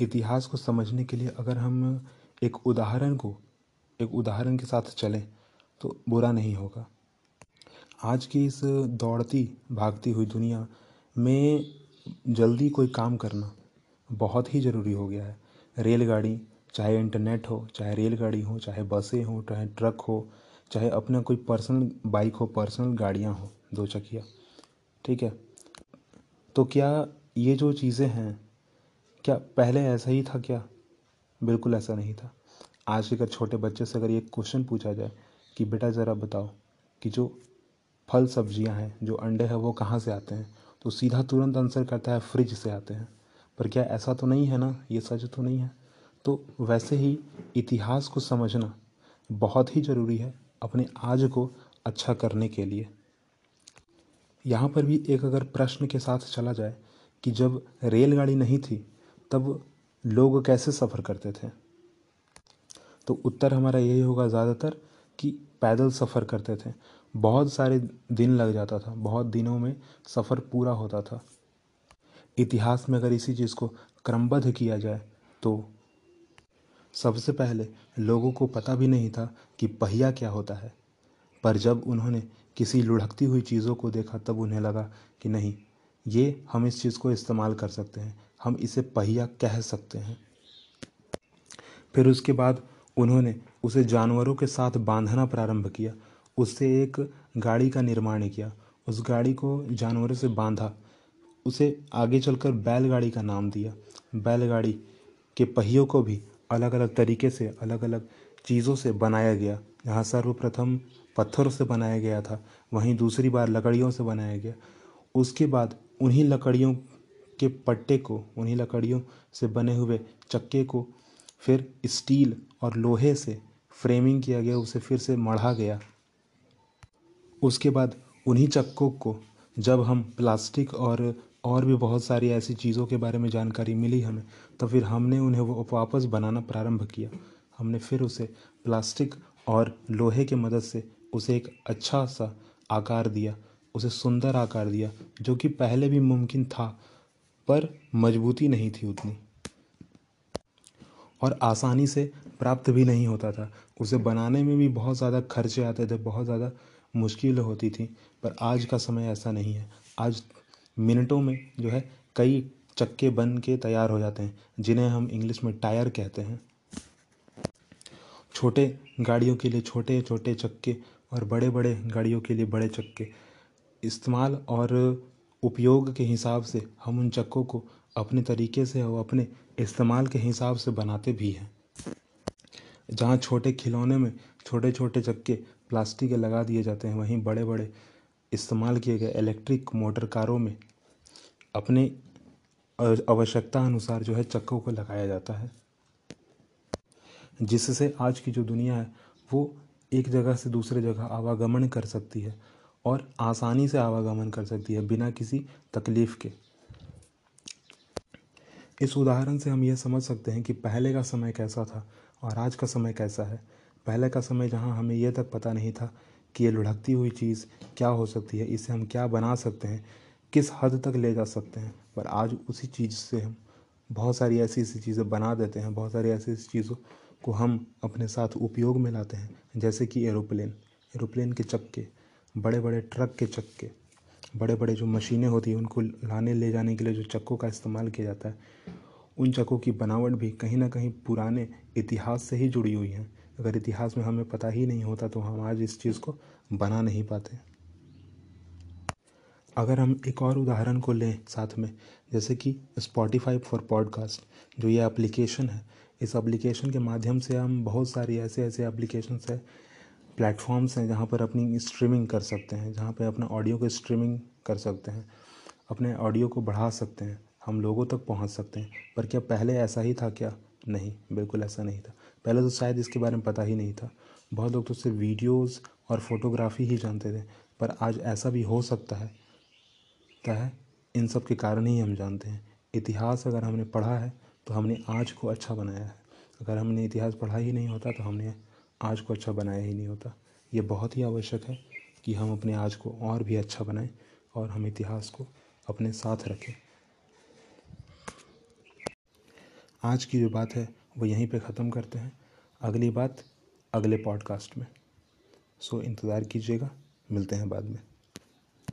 इतिहास को समझने के लिए अगर हम एक उदाहरण को, एक उदाहरण के साथ चलें तो बुरा नहीं होगा। आज की इस दौड़ती, भागती हुई दुनिया में जल्दी कोई काम करना बहुत ही ज़रूरी हो गया है। रेलगाड़ी, चाहे इंटरनेट हो, चाहे रेलगाड़ी हो, चाहे बसें हो, चाहे ट्रक हो, चाहे अपना कोई पर्सनल बाइक हो, पर्सनल गाड़ियाँ हो, दो चकिया ठीक है? तो क्या ये जो चीज़ें हैं क्या पहले ऐसा ही था क्या? बिल्कुल ऐसा नहीं था। आज के अगर छोटे बच्चे से अगर ये क्वेश्चन पूछा जाए कि बेटा ज़रा बताओ कि जो फल सब्ज़ियाँ हैं, जो अंडे हैं, वो कहाँ से आते हैं? तो सीधा तुरंत आंसर करता है फ्रिज से आते हैं। पर क्या ऐसा तो नहीं है ना? ये सच तो नहीं है। तो वैसे ही इतिहास को समझना बहुत ही ज़रूरी है अपने आज को अच्छा करने के लिए। यहाँ पर भी एक अगर प्रश्न के साथ चला जाए कि जब रेलगाड़ी नहीं थी तब लोग कैसे सफ़र करते थे? तो उत्तर हमारा यही होगा ज़्यादातर कि पैदल सफ़र करते थे। बहुत सारे दिन लग जाता था, बहुत दिनों में सफ़र पूरा होता था। इतिहास में अगर इसी चीज़ को क्रमबद्ध किया जाए तो सबसे पहले लोगों को पता भी नहीं था कि पहिया क्या होता है। पर जब उन्होंने किसी लुढ़कती हुई चीज़ों को देखा, तब उन्हें लगा कि नहीं, ये हम इस चीज़ को इस्तेमाल कर सकते हैं। हम इसे पहिया कह सकते हैं। फिर उसके बाद उन्होंने उसे जानवरों के साथ बांधना प्रारंभ किया। उससे एक गाड़ी का निर्माण किया। उस गाड़ी को जानवरों से बांधा। उसे आगे चलकर बैलगाड़ी का नाम दिया। बैलगाड़ी के पहियों को भी अलग अलग तरीके से अलग अलग चीज़ों से बनाया गया। जहाँ सर्वप्रथम पत्थरों से बनाया गया था, वहीं दूसरी बार लकड़ियों से बनाया गया। उसके बाद उन्हीं लकड़ियों के पट्टे को, उन्हीं लकड़ियों से बने हुए चक्के को फिर स्टील और लोहे से फ्रेमिंग किया गया, उसे फिर से मढ़ा गया। उसके बाद उन्हीं चक्कों को, जब हम प्लास्टिक और और भी बहुत सारी ऐसी चीज़ों के बारे में जानकारी मिली हमें तो फिर हमने उन्हें वो वापस बनाना प्रारंभ किया। हमने फिर उसे प्लास्टिक और लोहे के मदद से उसे एक अच्छा सा आकार दिया, उसे सुंदर आकार दिया, जो कि पहले भी मुमकिन था। पर मजबूती नहीं थी उतनी। और आसानी से प्राप्त भी नहीं होता था। उसे बनाने में भी बहुत ज़्यादा खर्चे आते थे, बहुत ज़्यादा मुश्किल होती थी। पर आज का समय ऐसा नहीं है। आज मिनटों में जो है कई चक्के बन के तैयार हो जाते हैं, जिन्हें हम इंग्लिश में टायर कहते हैं। छोटे गाड़ियों के लिए छोटे छोटे चक्के और बड़े बड़े गाड़ियों के लिए बड़े चक्के इस्तेमाल और उपयोग के हिसाब से हम उन चक्कों को अपने तरीके से और अपने इस्तेमाल के हिसाब से बनाते भी हैं। जहाँ छोटे खिलौने में छोटे छोटे चक्के प्लास्टिक के लगा दिए जाते हैं, वहीं बड़े बड़े इस्तेमाल किए गए इलेक्ट्रिक मोटर कारों में अपने आवश्यकता अनुसार जो है चक्कों को लगाया जाता है। जिससे आज की जो दुनिया है, वो एक जगह से दूसरे जगह आवागमन कर सकती है। और आसानी से आवागमन कर सकती है बिना किसी तकलीफ़ के। इस उदाहरण से हम यह समझ सकते हैं कि पहले का समय कैसा था और आज का समय कैसा है। पहले का समय जहाँ हमें यह तक पता नहीं था कि ये लुढ़कती हुई चीज़ क्या हो सकती है, इसे हम क्या बना सकते हैं, किस हद तक ले जा सकते हैं, पर आज उसी चीज़ से हम बहुत सारी ऐसी ऐसी चीज़ें बना देते हैं, बहुत सारी ऐसी ऐसी चीज़ों को हम अपने साथ उपयोग में लाते हैं, जैसे कि एरोप्लेन। एरोप्लेन के चक्के बड़े बड़े ट्रक के चक्के बड़े बड़े जो मशीनें होती हैं, उनको लाने, ले जाने के लिए जो चक्कों का इस्तेमाल किया जाता है, उन चक्कों की बनावट भी कहीं ना कहीं पुराने इतिहास से ही जुड़ी हुई हैं। अगर इतिहास में हमें पता ही नहीं होता तो हम आज इस चीज़ को बना नहीं पाते। अगर हम एक और उदाहरण को लें साथ में, जैसे कि स्पॉटिफाई फॉर पॉडकास्ट जो ये एप्लीकेशन है, इस एप्लीकेशन के माध्यम से हम बहुत सारी ऐसे ऐसे एप्लीकेशंस है प्लेटफॉर्म्स हैं जहाँ पर अपनी स्ट्रीमिंग कर सकते हैं, जहाँ पर अपना ऑडियो को स्ट्रीमिंग कर सकते हैं, अपने ऑडियो को बढ़ा सकते हैं, हम लोगों तक पहुँच सकते हैं। पर क्या पहले ऐसा ही था क्या? नहीं, बिल्कुल ऐसा नहीं था। पहले तो शायद इसके बारे में पता ही नहीं था। बहुत लोग तो सिर्फ़ वीडियोज़ और फोटोग्राफी ही जानते थे, पर आज ऐसा भी हो सकता है क्या है, इन सब के कारण ही हम जानते हैं। इतिहास अगर हमने पढ़ा है तो हमने आज को अच्छा बनाया है। अगर हमने इतिहास पढ़ा ही नहीं होता तो हमने आज को अच्छा बनाया ही नहीं होता। ये बहुत ही आवश्यक है कि हम अपने आज को और भी अच्छा बनाएँ और हम इतिहास को अपने साथ रखें। आज की जो बात है, वो यहीं पे ख़त्म करते हैं। अगली बात अगले पॉडकास्ट में। सो इंतज़ार कीजिएगा। मिलते हैं बाद में।